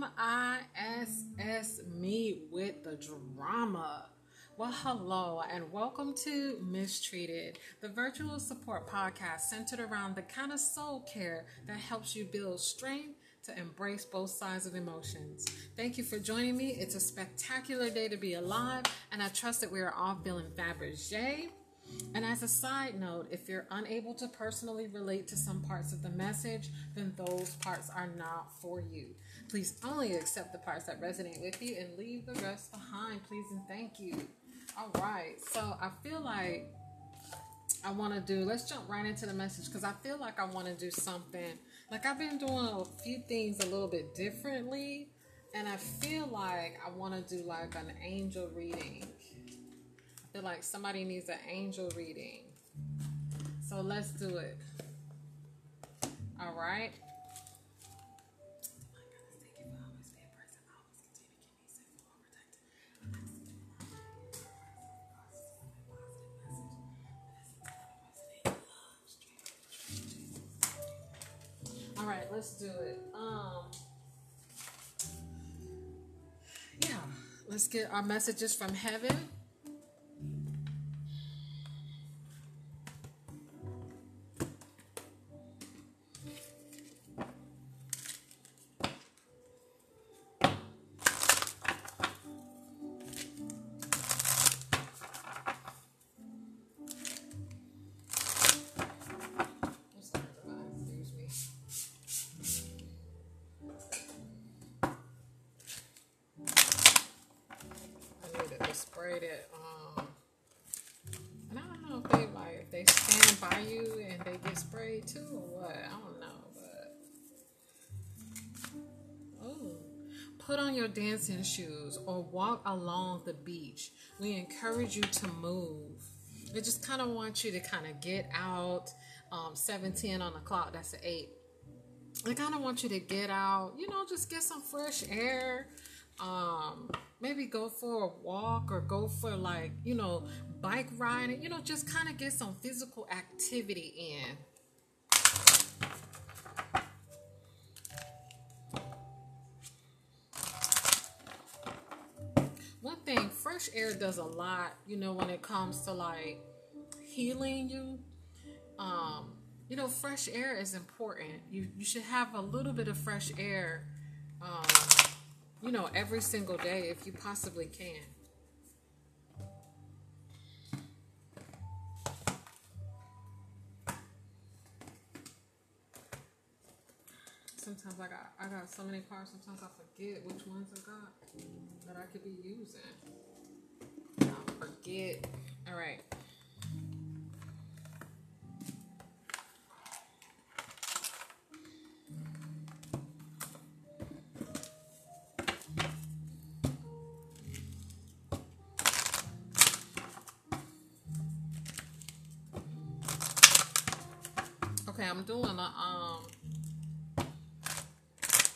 MISS Me with the Drama. Well, hello, and welcome to Mistreated, the virtual support podcast centered around the kind of soul care that helps you build strength to embrace both sides of emotions. Thank you for joining me. It's a spectacular day to be alive, and I trust that we are all feeling Fabergé. And as a side note, if you're unable to personally relate to some parts of the message, then those parts are not for you. Please only accept the parts that resonate with you and leave the rest behind, please and thank you. All right, so I feel like I want to do, let's jump right into the message because I feel like I want to do something. Like I've been doing a few things a little bit differently, and I feel like I want to do like an angel reading. I feel like somebody needs an angel reading. So let's do it. All right. All right, let's do it. Um, yeah, let's get our messages from heaven. Dancing shoes or walk along the beach. We encourage you to move. We just kind of want you to kind of get out. Um, 710 on the clock. That's an eight. I kind of want you to get out, you know, just get some fresh air. Um, maybe go for a walk or go for like, you know, bike riding, you know, just kind of get some physical activity in. Fresh air does a lot, you know, when it comes to like healing you um, you know, fresh air is important. You you should have a little bit of fresh air, um, you know, every single day if you possibly can. Sometimes I got I got so many cards. Sometimes I forget which ones I got that I could be using. Forget. All right. Okay, I'm doing a um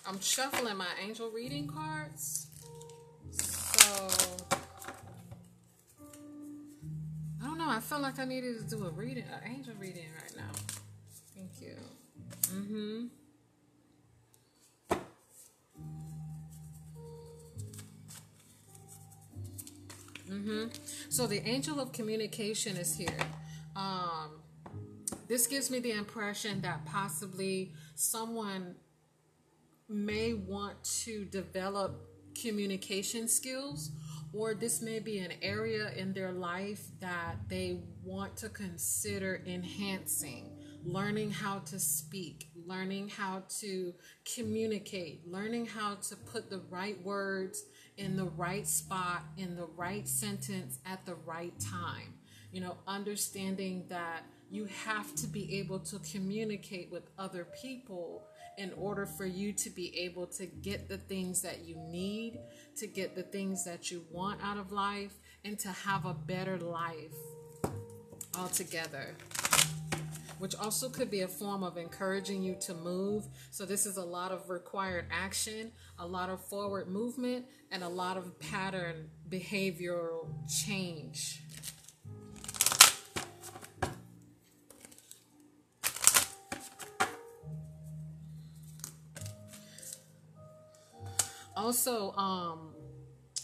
I'm shuffling my angel reading cards. I felt like I needed to do a reading, an angel reading right now. Thank you. Mm-hmm. Mm-hmm. So the angel of communication is here. Um, this gives me the impression that possibly someone may want to develop communication skills or this may be an area in their life that they want to consider enhancing learning how to speak learning how to communicate learning how to put the right words in the right spot in the right sentence at the right time. You know understanding that you have to be able to communicate with other people in order for you to be able to get the things that you need, to get the things that you want out of life, and to have a better life altogether. Which also could be a form of encouraging you to move. So, this is a lot of required action, a lot of forward movement, and a lot of pattern behavioral change. Also, um,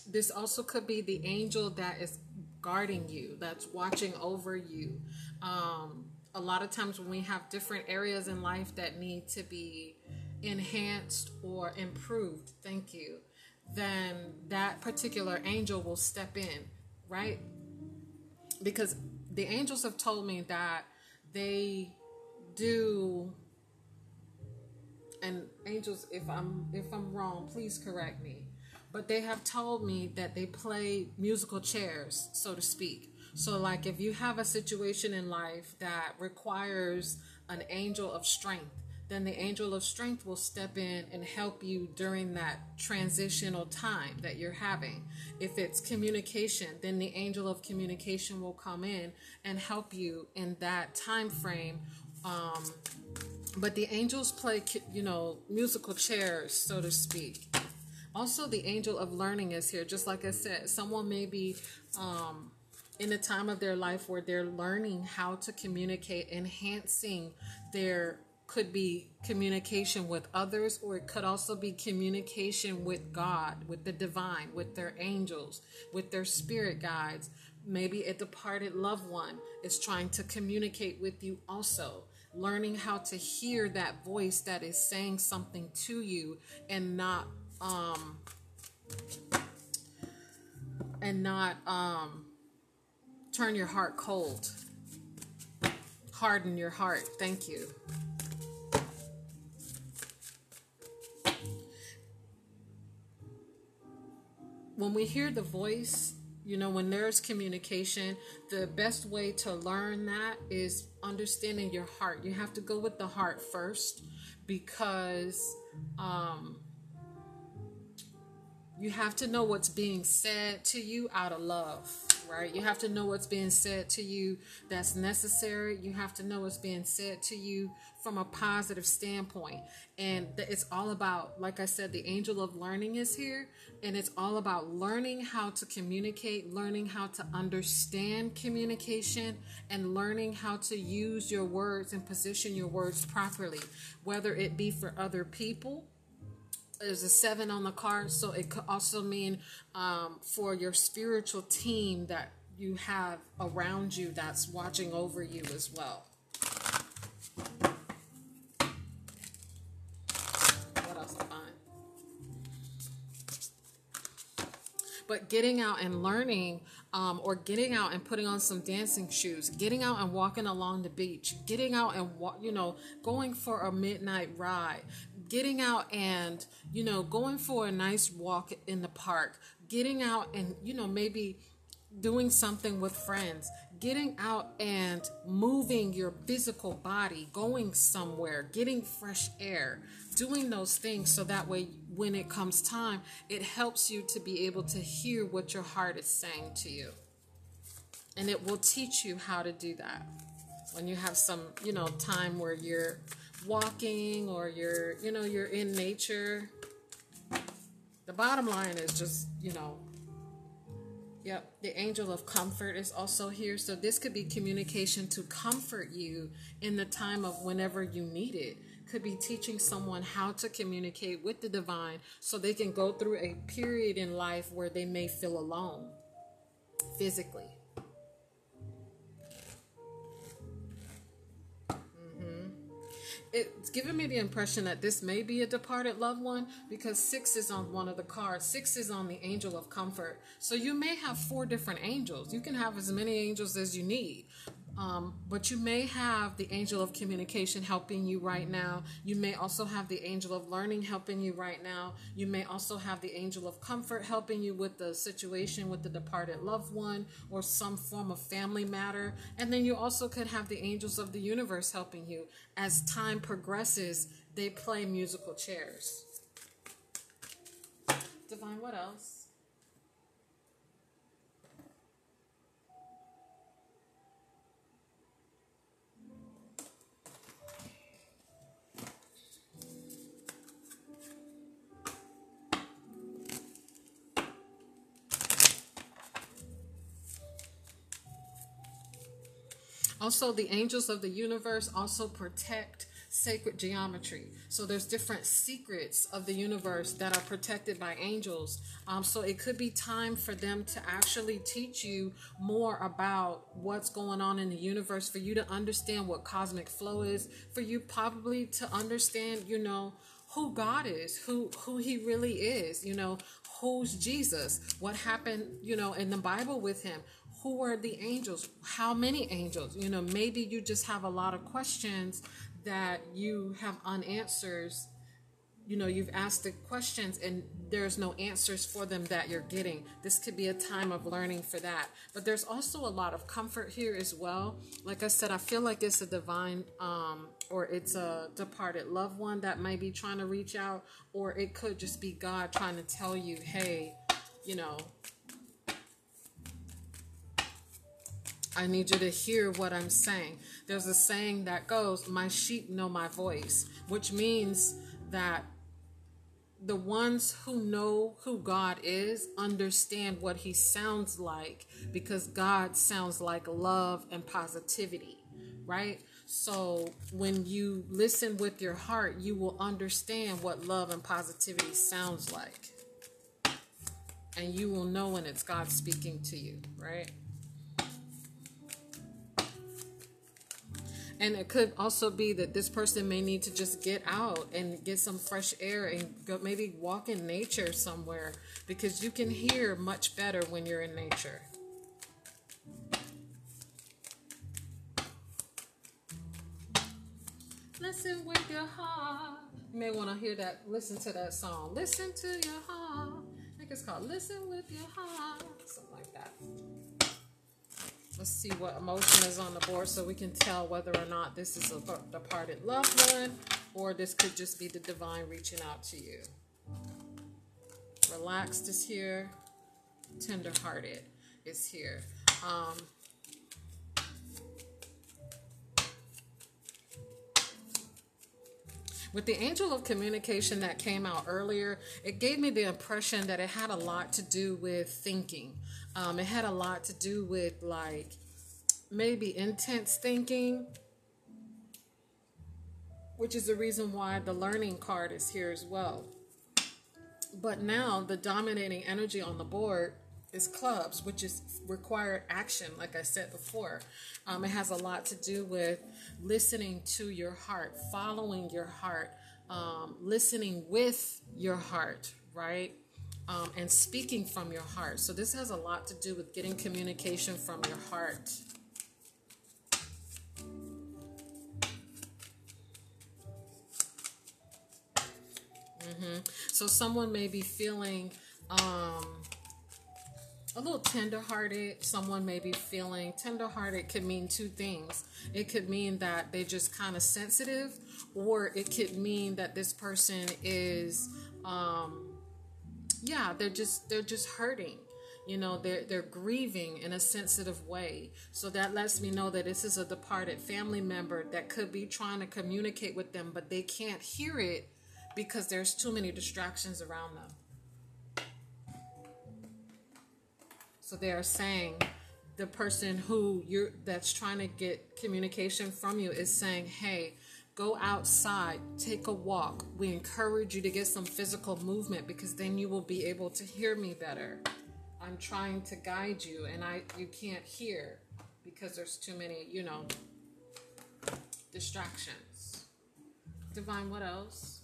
this also could be the angel that is guarding you, that's watching over you. Um, a lot of times when we have different areas in life that need to be enhanced or improved, thank you, then that particular angel will step in, right? Because the angels have told me that they do and angels if i'm if i'm wrong please correct me but they have told me that they play musical chairs so to speak so like if you have a situation in life that requires an angel of strength then the angel of strength will step in and help you during that transitional time that you're having. If it's communication, then the angel of communication will come in and help you in that time frame. Um, but the angels play, you know, musical chairs, so to speak. Also, the angel of learning is here. Just like I said, someone may be um, in a time of their life where they're learning how to communicate, enhancing their could be communication with others, or it could also be communication with God, with the divine, with their angels, with their spirit guides. Maybe a departed loved one is trying to communicate with you also. Learning how to hear that voice that is saying something to you and not um and not um turn your heart cold. Harden your heart. Thank you. when we hear the voice, you know, when there's communication, the best way to learn that is understanding your heart. You have to go with the heart first because um, you have to know what's being said to you out of love right? You have to know what's being said to you that's necessary. You have to know what's being said to you from a positive standpoint. And it's all about, like I said, the angel of learning is here. And it's all about learning how to communicate, learning how to understand communication, and learning how to use your words and position your words properly, whether it be for other people there's a seven on the card, so it could also mean um, for your spiritual team that you have around you that's watching over you as well. What else to find? But getting out and learning, um, or getting out and putting on some dancing shoes, getting out and walking along the beach, getting out and you know, going for a midnight ride, getting out and, you know, going for a nice walk in the park, getting out and, you know, maybe doing something with friends, getting out and moving your physical body, going somewhere, getting fresh air, doing those things so that way when it comes time, it helps you to be able to hear what your heart is saying to you. And it will teach you how to do that. When you have some, you know, time where you're walking or you're, you know, you're in nature. The bottom line is just, you know, Yep, the angel of comfort is also here. So this could be communication to comfort you in the time of whenever you need it. Could be teaching someone how to communicate with the divine so they can go through a period in life where they may feel alone physically. It's giving me the impression that this may be a departed loved one because six is on one of the cards. Six is on the angel of comfort. So you may have four different angels. You can have as many angels as you need. Um, but you may have the angel of communication helping you right now. You may also have the angel of learning helping you right now. You may also have the angel of comfort helping you with the situation with the departed loved one or some form of family matter. And then you also could have the angels of the universe helping you. As time progresses, they play musical chairs. Divine, what else? Also, the angels of the universe also protect sacred geometry. So there's different secrets of the universe that are protected by angels. Um, so it could be time for them to actually teach you more about what's going on in the universe, for you to understand what cosmic flow is, for you probably to understand, you know, who God is, who who He really is, you know, who's Jesus, what happened, you know, in the Bible with Him, who are the angels, how many angels, you know, maybe you just have a lot of questions that you have unanswered you know you've asked the questions and there's no answers for them that you're getting. This could be a time of learning for that. But there's also a lot of comfort here as well. Like i said i feel like it's a divine um or it's a departed loved one that might be trying to reach out or it could just be god trying to tell you hey you know I need you to hear what I'm saying. There's a saying that goes, My sheep know my voice, which means that the ones who know who God is understand what he sounds like because God sounds like love and positivity, right? So when you listen with your heart, you will understand what love and positivity sounds like. And you will know when it's God speaking to you, right? And it could also be that this person may need to just get out and get some fresh air and go maybe walk in nature somewhere because you can hear much better when you're in nature. Listen with your heart. You may want to hear that, listen to that song. Listen to your heart. I think it's called Listen with Your Heart. Something like that. Let's see what emotion is on the board so we can tell whether or not this is a departed loved one or this could just be the divine reaching out to you. Relaxed is here. Tenderhearted is here. Um, with the angel of communication that came out earlier, it gave me the impression that it had a lot to do with thinking. Um, it had a lot to do with like maybe intense thinking, which is the reason why the learning card is here as well. But now the dominating energy on the board is clubs, which is required action, like I said before. Um, it has a lot to do with listening to your heart, following your heart, um, listening with your heart, right? um, and speaking from your heart. So, this has a lot to do with getting communication from your heart. Mm-hmm. So, someone may be feeling um, a little tenderhearted. Someone may be feeling tenderhearted could mean two things. It could mean that they're just kind of sensitive, or it could mean that this person is. Um, yeah they're just they're just hurting you know they're they're grieving in a sensitive way so that lets me know that this is a departed family member that could be trying to communicate with them but they can't hear it because there's too many distractions around them so they are saying the person who you're that's trying to get communication from you is saying hey Go outside, take a walk. We encourage you to get some physical movement because then you will be able to hear me better. I'm trying to guide you and I you can't hear because there's too many, you know, distractions. Divine, what else?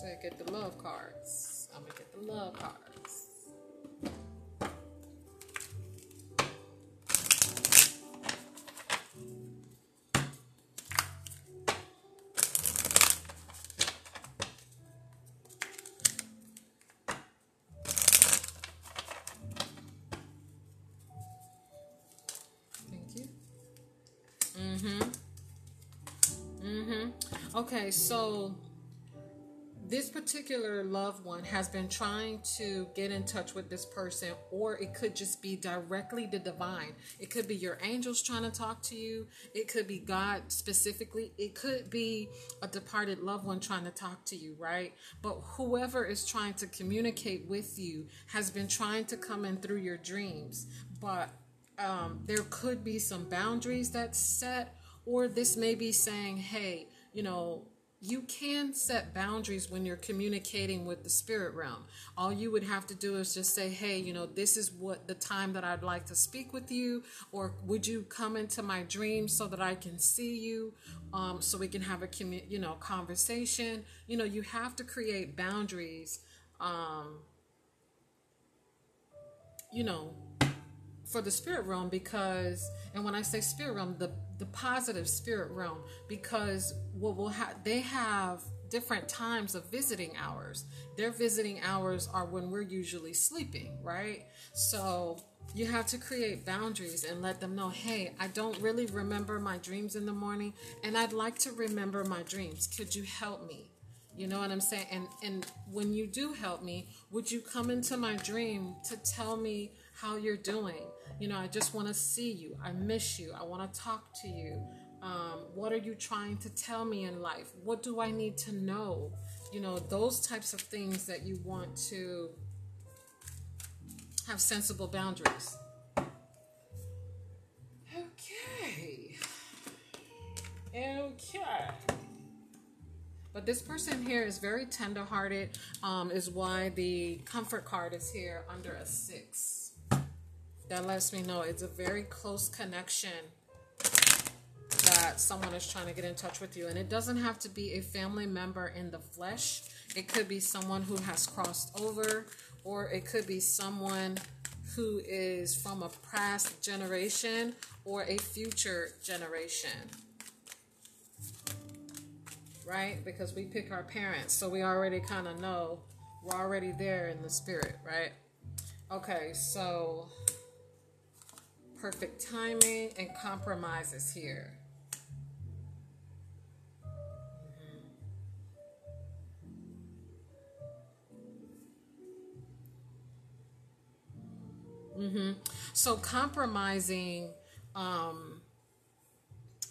So get the love cards. I'm gonna get the love cards. Thank you. Mm-hmm. Mm-hmm. Okay, so this particular loved one has been trying to get in touch with this person, or it could just be directly the divine. It could be your angels trying to talk to you, it could be God specifically, it could be a departed loved one trying to talk to you, right? But whoever is trying to communicate with you has been trying to come in through your dreams, but um, there could be some boundaries that's set, or this may be saying, hey, you know, you can set boundaries when you're communicating with the spirit realm. All you would have to do is just say, "Hey, you know, this is what the time that I'd like to speak with you, or would you come into my dreams so that I can see you, um, so we can have a commu- you know conversation." You know, you have to create boundaries. Um, you know, for the spirit realm because and when i say spirit realm the the positive spirit realm because what will have they have different times of visiting hours. Their visiting hours are when we're usually sleeping right? So you have to create boundaries and let them know hey i don't really remember my dreams in the morning and i'd like to remember my dreams. Could you help me? You know what i'm saying? And and when you do help me would you come into my dream to tell me how you're doing you know, I just want to see you. I miss you. I want to talk to you. Um, what are you trying to tell me in life? What do I need to know? You know, those types of things that you want to have sensible boundaries. Okay. Okay. But this person here is very tenderhearted, um, is why the comfort card is here under a six that lets me know it's a very close connection that someone is trying to get in touch with you. And it doesn't have to be a family member in the flesh, it could be someone who has crossed over, or it could be someone who is from a past generation or a future generation. Right? Because we pick our parents, so we already kind of know we're already there in the spirit, right? Okay, so perfect timing and compromises here. Mm-hmm. So compromising, um,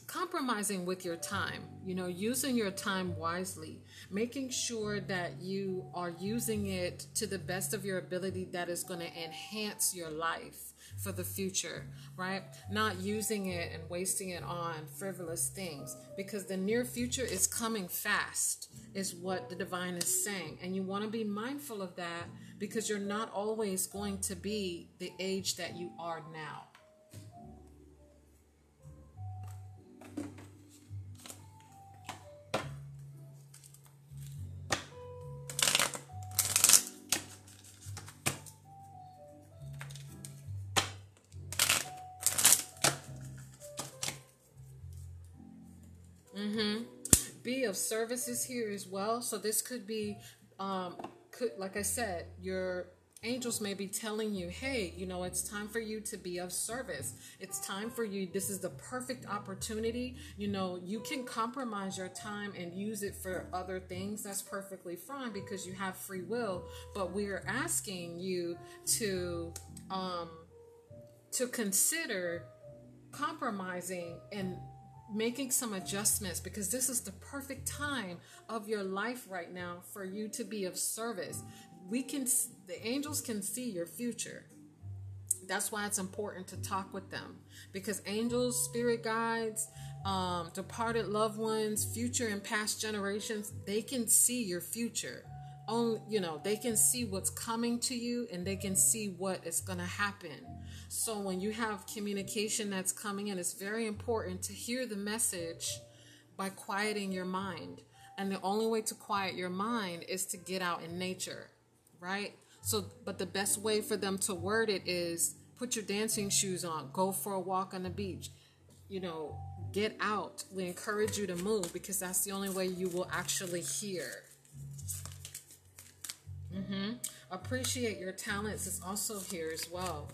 compromising with your time. You know, using your time wisely, making sure that you are using it to the best of your ability that is going to enhance your life for the future, right? Not using it and wasting it on frivolous things because the near future is coming fast, is what the divine is saying. And you want to be mindful of that because you're not always going to be the age that you are now. Of services here as well. So this could be, um, could like I said, your angels may be telling you, hey, you know, it's time for you to be of service. It's time for you. This is the perfect opportunity. You know, you can compromise your time and use it for other things. That's perfectly fine because you have free will. But we're asking you to, um, to consider compromising and making some adjustments because this is the perfect time of your life right now for you to be of service. We can, the angels can see your future. That's why it's important to talk with them because angels, spirit guides, um, departed loved ones, future and past generations, they can see your future. Only, you know, they can see what's coming to you and they can see what is going to happen so when you have communication that's coming in, it's very important to hear the message by quieting your mind. And the only way to quiet your mind is to get out in nature, right? So, but the best way for them to word it is put your dancing shoes on, go for a walk on the beach, you know, get out. We encourage you to move because that's the only way you will actually hear. Mm-hmm. Appreciate your talents is also here as well.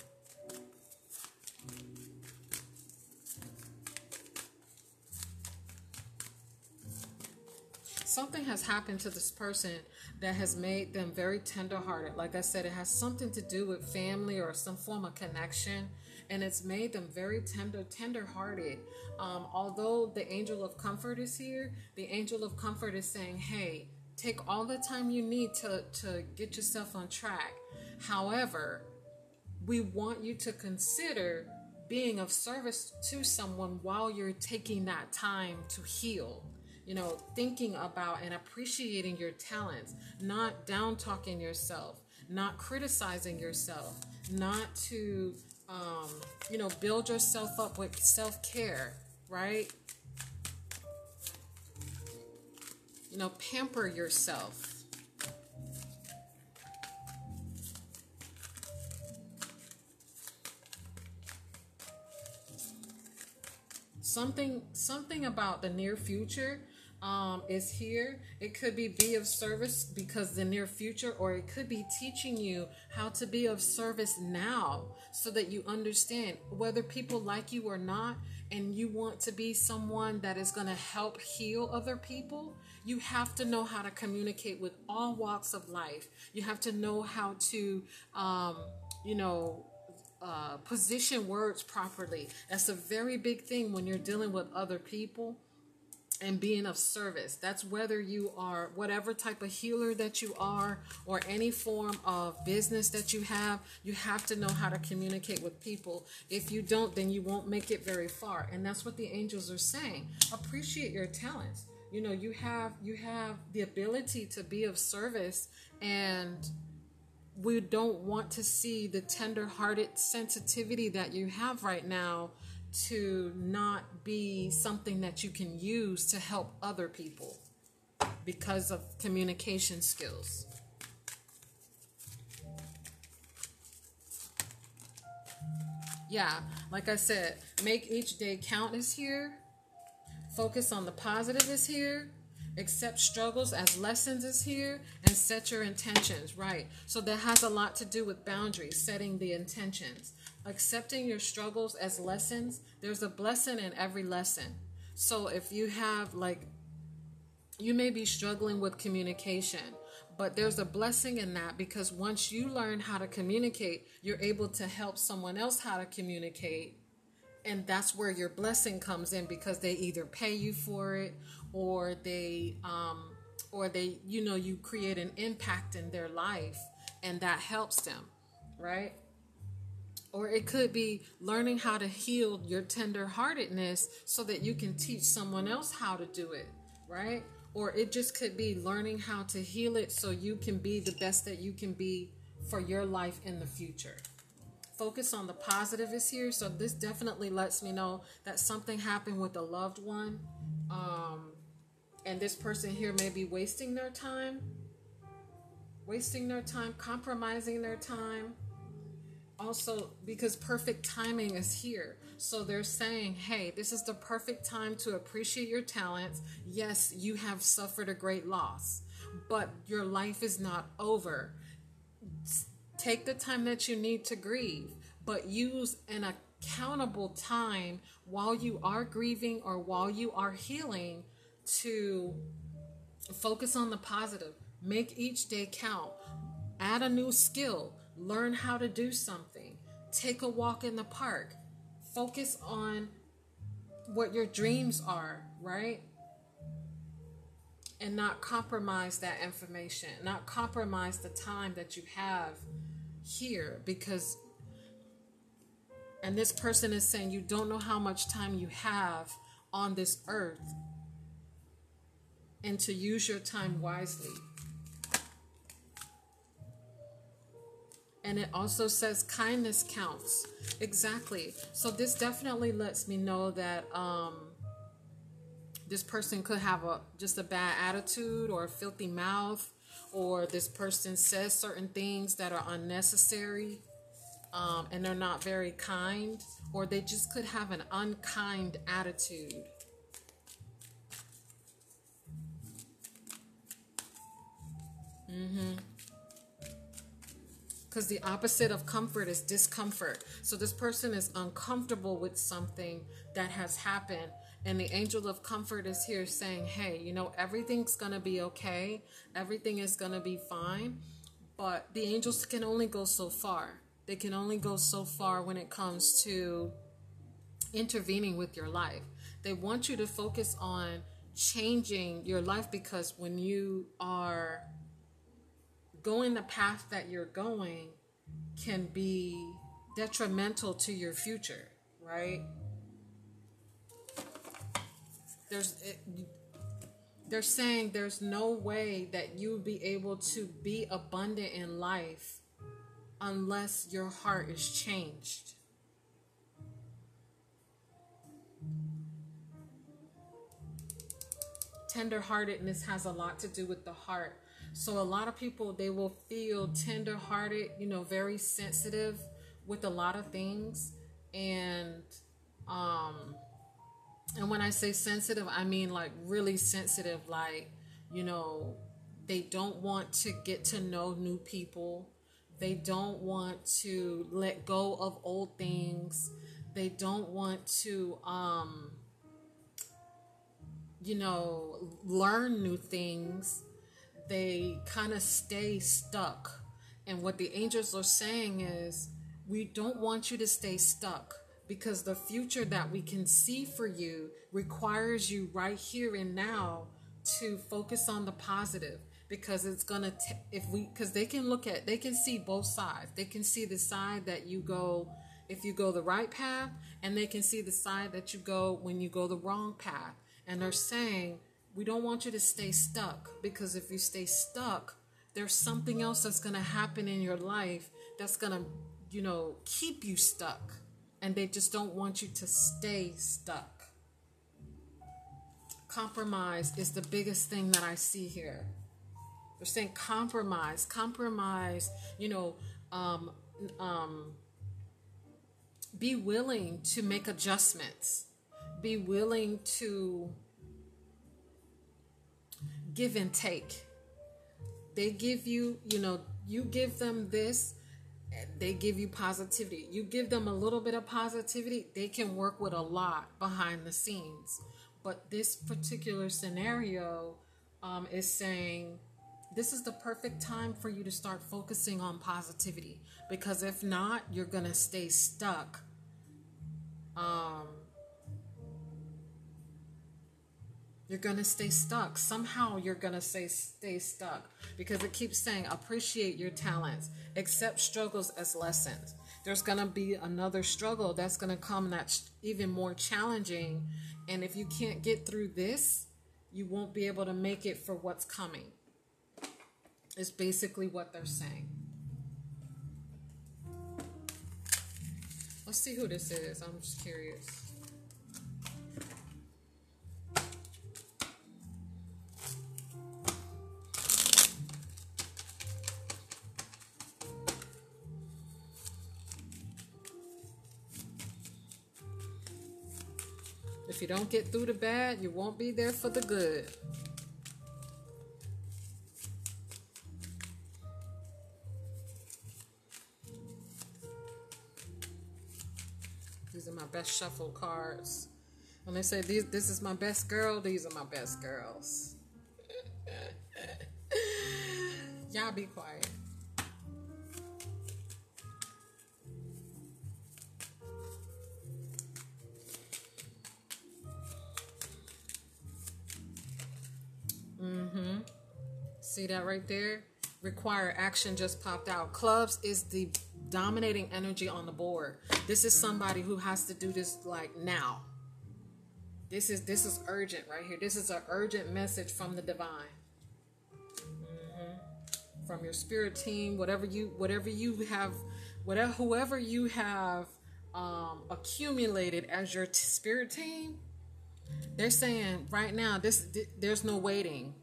Something has happened to this person that has made them very tenderhearted. Like I said, it has something to do with family or some form of connection, and it's made them very tender, tenderhearted. Um, although the angel of comfort is here, the angel of comfort is saying, "Hey, take all the time you need to to get yourself on track." However, we want you to consider being of service to someone while you're taking that time to heal you know, thinking about and appreciating your talents, not down talking yourself, not criticizing yourself, not to, um, you know, build yourself up with self care, right? You know, pamper yourself. Something something about the near future um, is here. It could be be of service because the near future, or it could be teaching you how to be of service now so that you understand whether people like you or not, and you want to be someone that is going to help heal other people. You have to know how to communicate with all walks of life. You have to know how to, um, you know, uh, position words properly. That's a very big thing when you're dealing with other people and being of service. That's whether you are whatever type of healer that you are or any form of business that you have, you have to know how to communicate with people. If you don't, then you won't make it very far. And that's what the angels are saying. Appreciate your talents. You know, you have you have the ability to be of service and we don't want to see the tender-hearted sensitivity that you have right now to not be something that you can use to help other people because of communication skills. Yeah, like I said, make each day count is here. Focus on the positive is here. Accept struggles as lessons is here and set your intentions, right? So that has a lot to do with boundaries, setting the intentions accepting your struggles as lessons, there's a blessing in every lesson. So if you have like you may be struggling with communication, but there's a blessing in that because once you learn how to communicate, you're able to help someone else how to communicate. And that's where your blessing comes in because they either pay you for it or they um or they you know you create an impact in their life and that helps them, right? Or it could be learning how to heal your tenderheartedness so that you can teach someone else how to do it, right? Or it just could be learning how to heal it so you can be the best that you can be for your life in the future. Focus on the positive is here. So this definitely lets me know that something happened with a loved one. Um, and this person here may be wasting their time, wasting their time, compromising their time also because perfect timing is here. So they're saying, hey, this is the perfect time to appreciate your talents. Yes, you have suffered a great loss, but your life is not over. Take the time that you need to grieve, but use an accountable time while you are grieving or while you are healing to focus on the positive. Make each day count. Add a new skill learn how to do something, take a walk in the park, focus on what your dreams are, right? And not compromise that information, not compromise the time that you have here because and this person is saying you don't know how much time you have on this earth and to use your time wisely. And it also says kindness counts. Exactly. So this definitely lets me know that um, this person could have a just a bad attitude or a filthy mouth or this person says certain things that are unnecessary um, and they're not very kind or they just could have an unkind attitude. Mm-hmm because the opposite of comfort is discomfort. So this person is uncomfortable with something that has happened And the angel of comfort is here saying, hey, you know, everything's going to be okay. Everything is going to be fine. But the angels can only go so far. They can only go so far when it comes to intervening with your life. They want you to focus on changing your life because when you are going the path that you're going can be detrimental to your future, right? There's it, they're saying there's no way that you will be able to be abundant in life unless your heart is changed. Tenderheartedness has a lot to do with the heart. So a lot of people they will feel tenderhearted, you know, very sensitive with a lot of things and um and when I say sensitive, I mean like really sensitive like, you know, they don't want to get to know new people. They don't want to let go of old things. They don't want to um you know, learn new things, they kind of stay stuck. And what the angels are saying is, we don't want you to stay stuck because the future that we can see for you requires you right here and now to focus on the positive. Because it's gonna t- if we because they can look at they can see both sides. They can see the side that you go if you go the right path and they can see the side that you go when you go the wrong path. And they're saying, we don't want you to stay stuck because if you stay stuck, there's something else that's going to happen in your life that's going to, you know, keep you stuck. And they just don't want you to stay stuck. Compromise is the biggest thing that I see here. They're saying compromise, compromise, you know, um, um, be willing to make adjustments be willing to give and take. They give you, you know, you give them this, they give you positivity. You give them a little bit of positivity, they can work with a lot behind the scenes. But this particular scenario um, is saying this is the perfect time for you to start focusing on positivity because if not, you're going to stay stuck. Um, You're going to stay stuck. Somehow you're going to stay, stay stuck because it keeps saying appreciate your talents, accept struggles as lessons. There's going to be another struggle that's going to come that's even more challenging. And if you can't get through this, you won't be able to make it for what's coming. It's basically what they're saying. Let's see who this is. I'm just curious. If you don't get through the bad, you won't be there for the good. These are my best shuffle cards. When they say these, this is my best girl, these are my best girls. Y'all be quiet. See that right there? Require action just popped out. Clubs is the dominating energy on the board. This is somebody who has to do this like now. This is this is urgent right here. This is an urgent message from the divine. Mm-hmm. From your spirit team, whatever you whatever you have, whatever whoever you have um, accumulated as your t- spirit team they're saying right now this there's no waiting.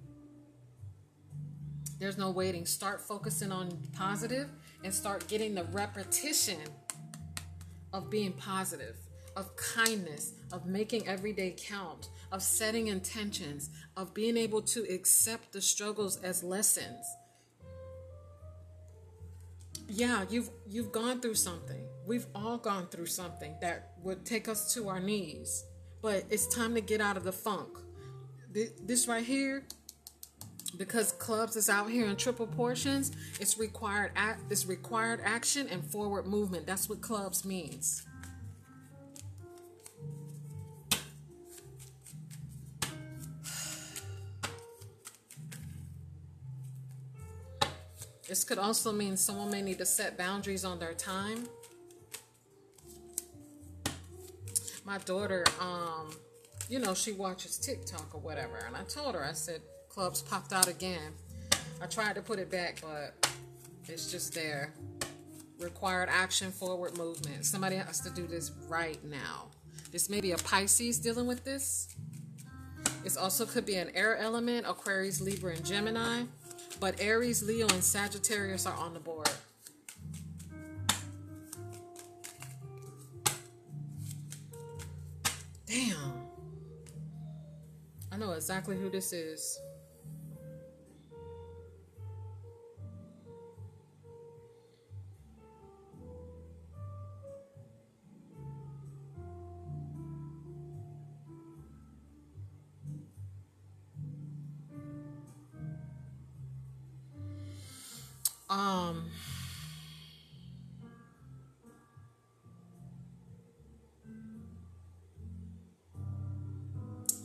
There's no waiting. Start focusing on positive and start getting the repetition of being positive, of kindness, of making every day count, of setting intentions, of being able to accept the struggles as lessons. Yeah, you've you've gone through something. We've all gone through something that would take us to our knees but it's time to get out of the funk. This right here, because clubs is out here in triple portions, it's required act, it's required action and forward movement. That's what clubs means. This could also mean someone may need to set boundaries on their time. My daughter, um, you know, she watches TikTok or whatever, and I told her, I said, clubs popped out again. I tried to put it back, but it's just there. Required action, forward movement. Somebody has to do this right now. This may be a Pisces dealing with this. This also could be an air element, Aquarius, Libra, and Gemini. But Aries, Leo, and Sagittarius are on the board. Damn. I know exactly who this is.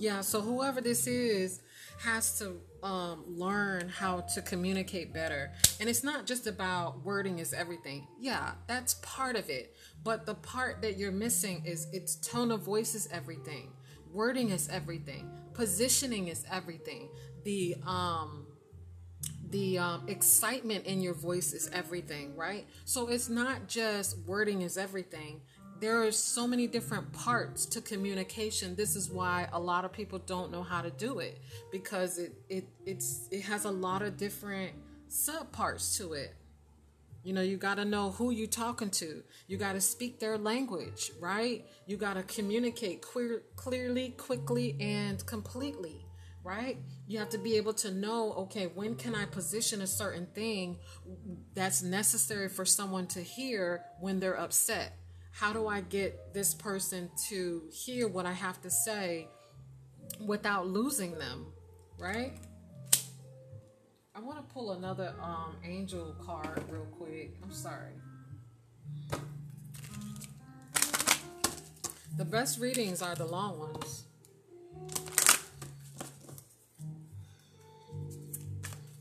Yeah, so whoever this is has to um, learn how to communicate better. And it's not just about wording is everything. Yeah, that's part of it. But the part that you're missing is its tone of voice is everything. Wording is everything. Positioning is everything. The um the um, excitement in your voice is everything, right? So it's not just wording is everything. There are so many different parts to communication. This is why a lot of people don't know how to do it because it it it's it has a lot of different subparts to it. You know, you got to know who you're talking to. You got to speak their language, right? You got to communicate queer, clearly, quickly, and completely right? You have to be able to know, okay, when can I position a certain thing that's necessary for someone to hear when they're upset? How do I get this person to hear what I have to say without losing them, right? I want to pull another um, angel card real quick. I'm sorry. The best readings are the long ones.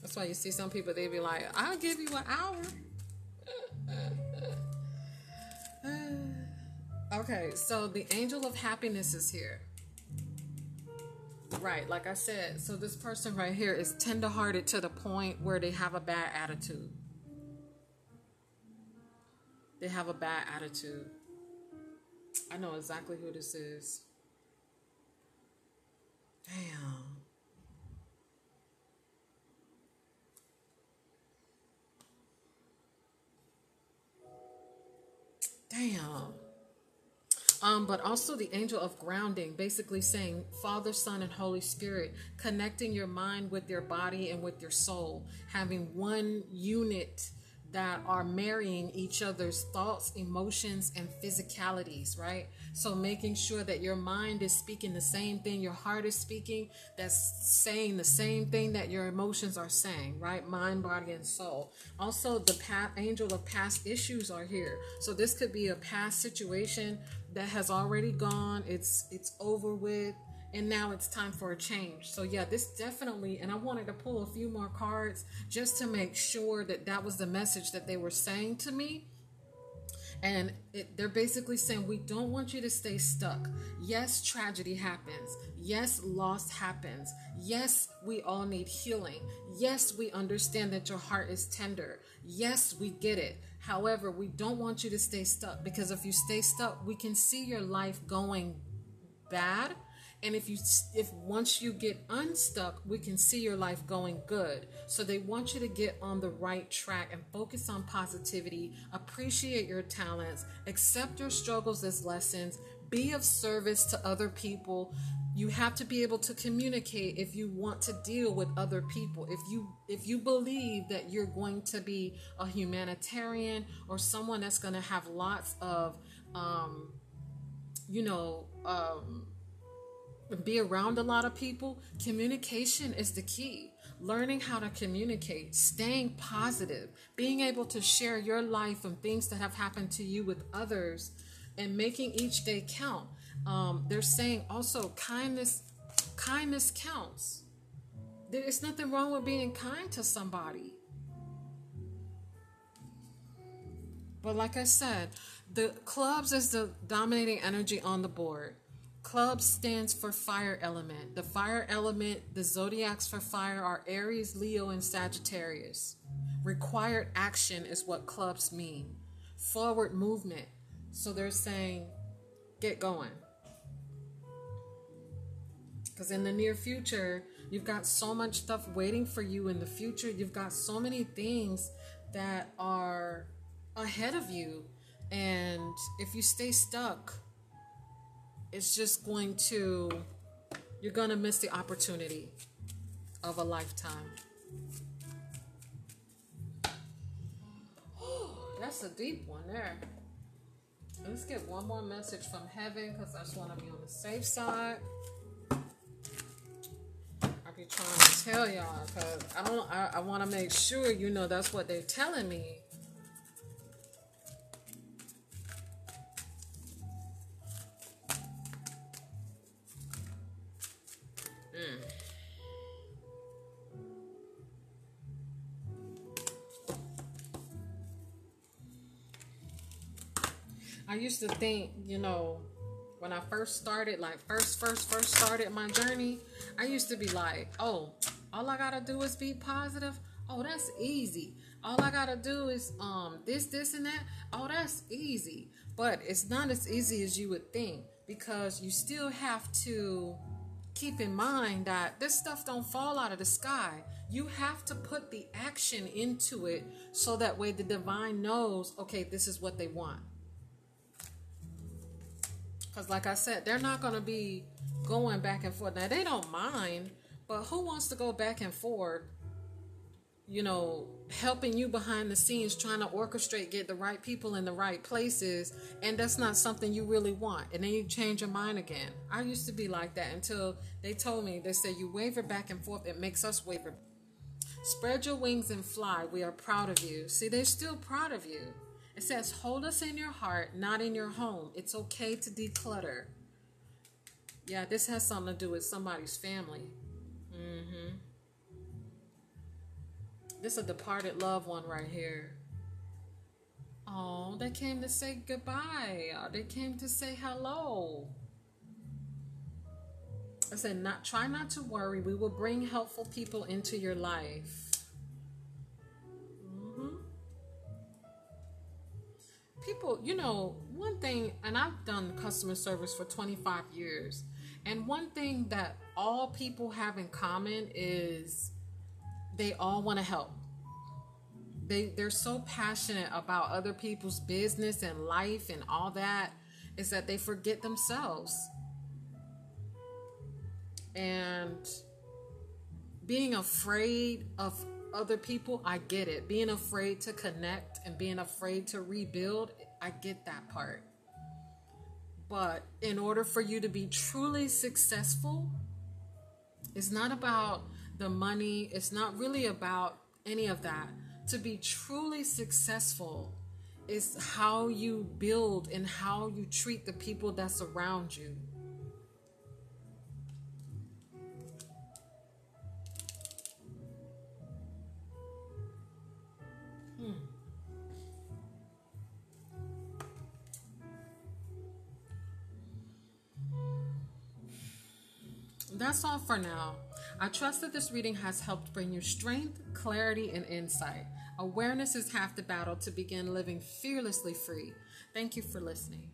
That's why you see some people, they be like, I'll give you an hour. okay, so the angel of happiness is here. Right, like I said, so this person right here is tenderhearted to the point where they have a bad attitude. They have a bad attitude. I know exactly who this is. Damn. Um, but also the angel of grounding, basically saying Father, Son, and Holy Spirit, connecting your mind with your body and with your soul, having one unit that are marrying each other's thoughts, emotions, and physicalities, right? So making sure that your mind is speaking the same thing, your heart is speaking, that's saying the same thing that your emotions are saying, right? Mind, body, and soul. Also, the path, angel of past issues are here. So this could be a past situation that has already gone. It's it's over with and now it's time for a change. So yeah, this definitely, and I wanted to pull a few more cards just to make sure that that was the message that they were saying to me. And it, they're basically saying, we don't want you to stay stuck. Yes, tragedy happens. Yes, loss happens. Yes, we all need healing. Yes, we understand that your heart is tender. Yes, we get it. However, we don't want you to stay stuck because if you stay stuck, we can see your life going bad. And if you if once you get unstuck we can see your life going good. So they want you to get on the right track and focus on positivity appreciate your talents accept your struggles as lessons be of service to other people you have to be able to communicate if you want to deal with other people if you if you believe that you're going to be a humanitarian or someone that's going to have lots of um you know um be around a lot of people, communication is the key. Learning how to communicate, staying positive, being able to share your life and things that have happened to you with others, and making each day count. Um, they're saying also kindness, kindness counts. There's nothing wrong with being kind to somebody. But like I said, the clubs is the dominating energy on the board. Club stands for fire element. The fire element, the zodiacs for fire are Aries, Leo, and Sagittarius. Required action is what clubs mean. Forward movement. So they're saying, get going. Because in the near future, you've got so much stuff waiting for you in the future. You've got so many things that are ahead of you. And if you stay stuck, it's just going to, you're going to miss the opportunity of a lifetime. That's a deep one there. Let's get one more message from heaven because I just want to be on the safe side. I be trying to tell y'all because I don't. I, I want to make sure you know that's what they're telling me. Used to think, you know, when I first started, like first, first, first started my journey, I used to be like, oh, all I gotta do is be positive. Oh, that's easy. All I gotta do is um this, this, and that. Oh, that's easy. But it's not as easy as you would think because you still have to keep in mind that this stuff don't fall out of the sky. You have to put the action into it so that way the divine knows, okay, this is what they want. Because, like I said, they're not going to be going back and forth. Now, they don't mind, but who wants to go back and forth, you know, helping you behind the scenes, trying to orchestrate, get the right people in the right places, and that's not something you really want. And then you change your mind again. I used to be like that until they told me, they said, you waver back and forth, it makes us waver. Spread your wings and fly. We are proud of you. See, they're still proud of you. It says, hold us in your heart, not in your home. It's okay to declutter. Yeah, this has something to do with somebody's family. Mm-hmm. This is a departed loved one right here. Oh, they came to say goodbye. They came to say hello. I said, not try not to worry. We will bring helpful people into your life. People, you know, one thing, and I've done customer service for 25 years, and one thing that all people have in common is they all want to help. They they're so passionate about other people's business and life and all that is that they forget themselves. And being afraid of other people, I get it. Being afraid to connect and being afraid to rebuild, I get that part. But in order for you to be truly successful, it's not about the money, it's not really about any of that. To be truly successful is how you build and how you treat the people that surround you. That's all for now. I trust that this reading has helped bring you strength, clarity, and insight. Awareness is half the battle to begin living fearlessly free. Thank you for listening.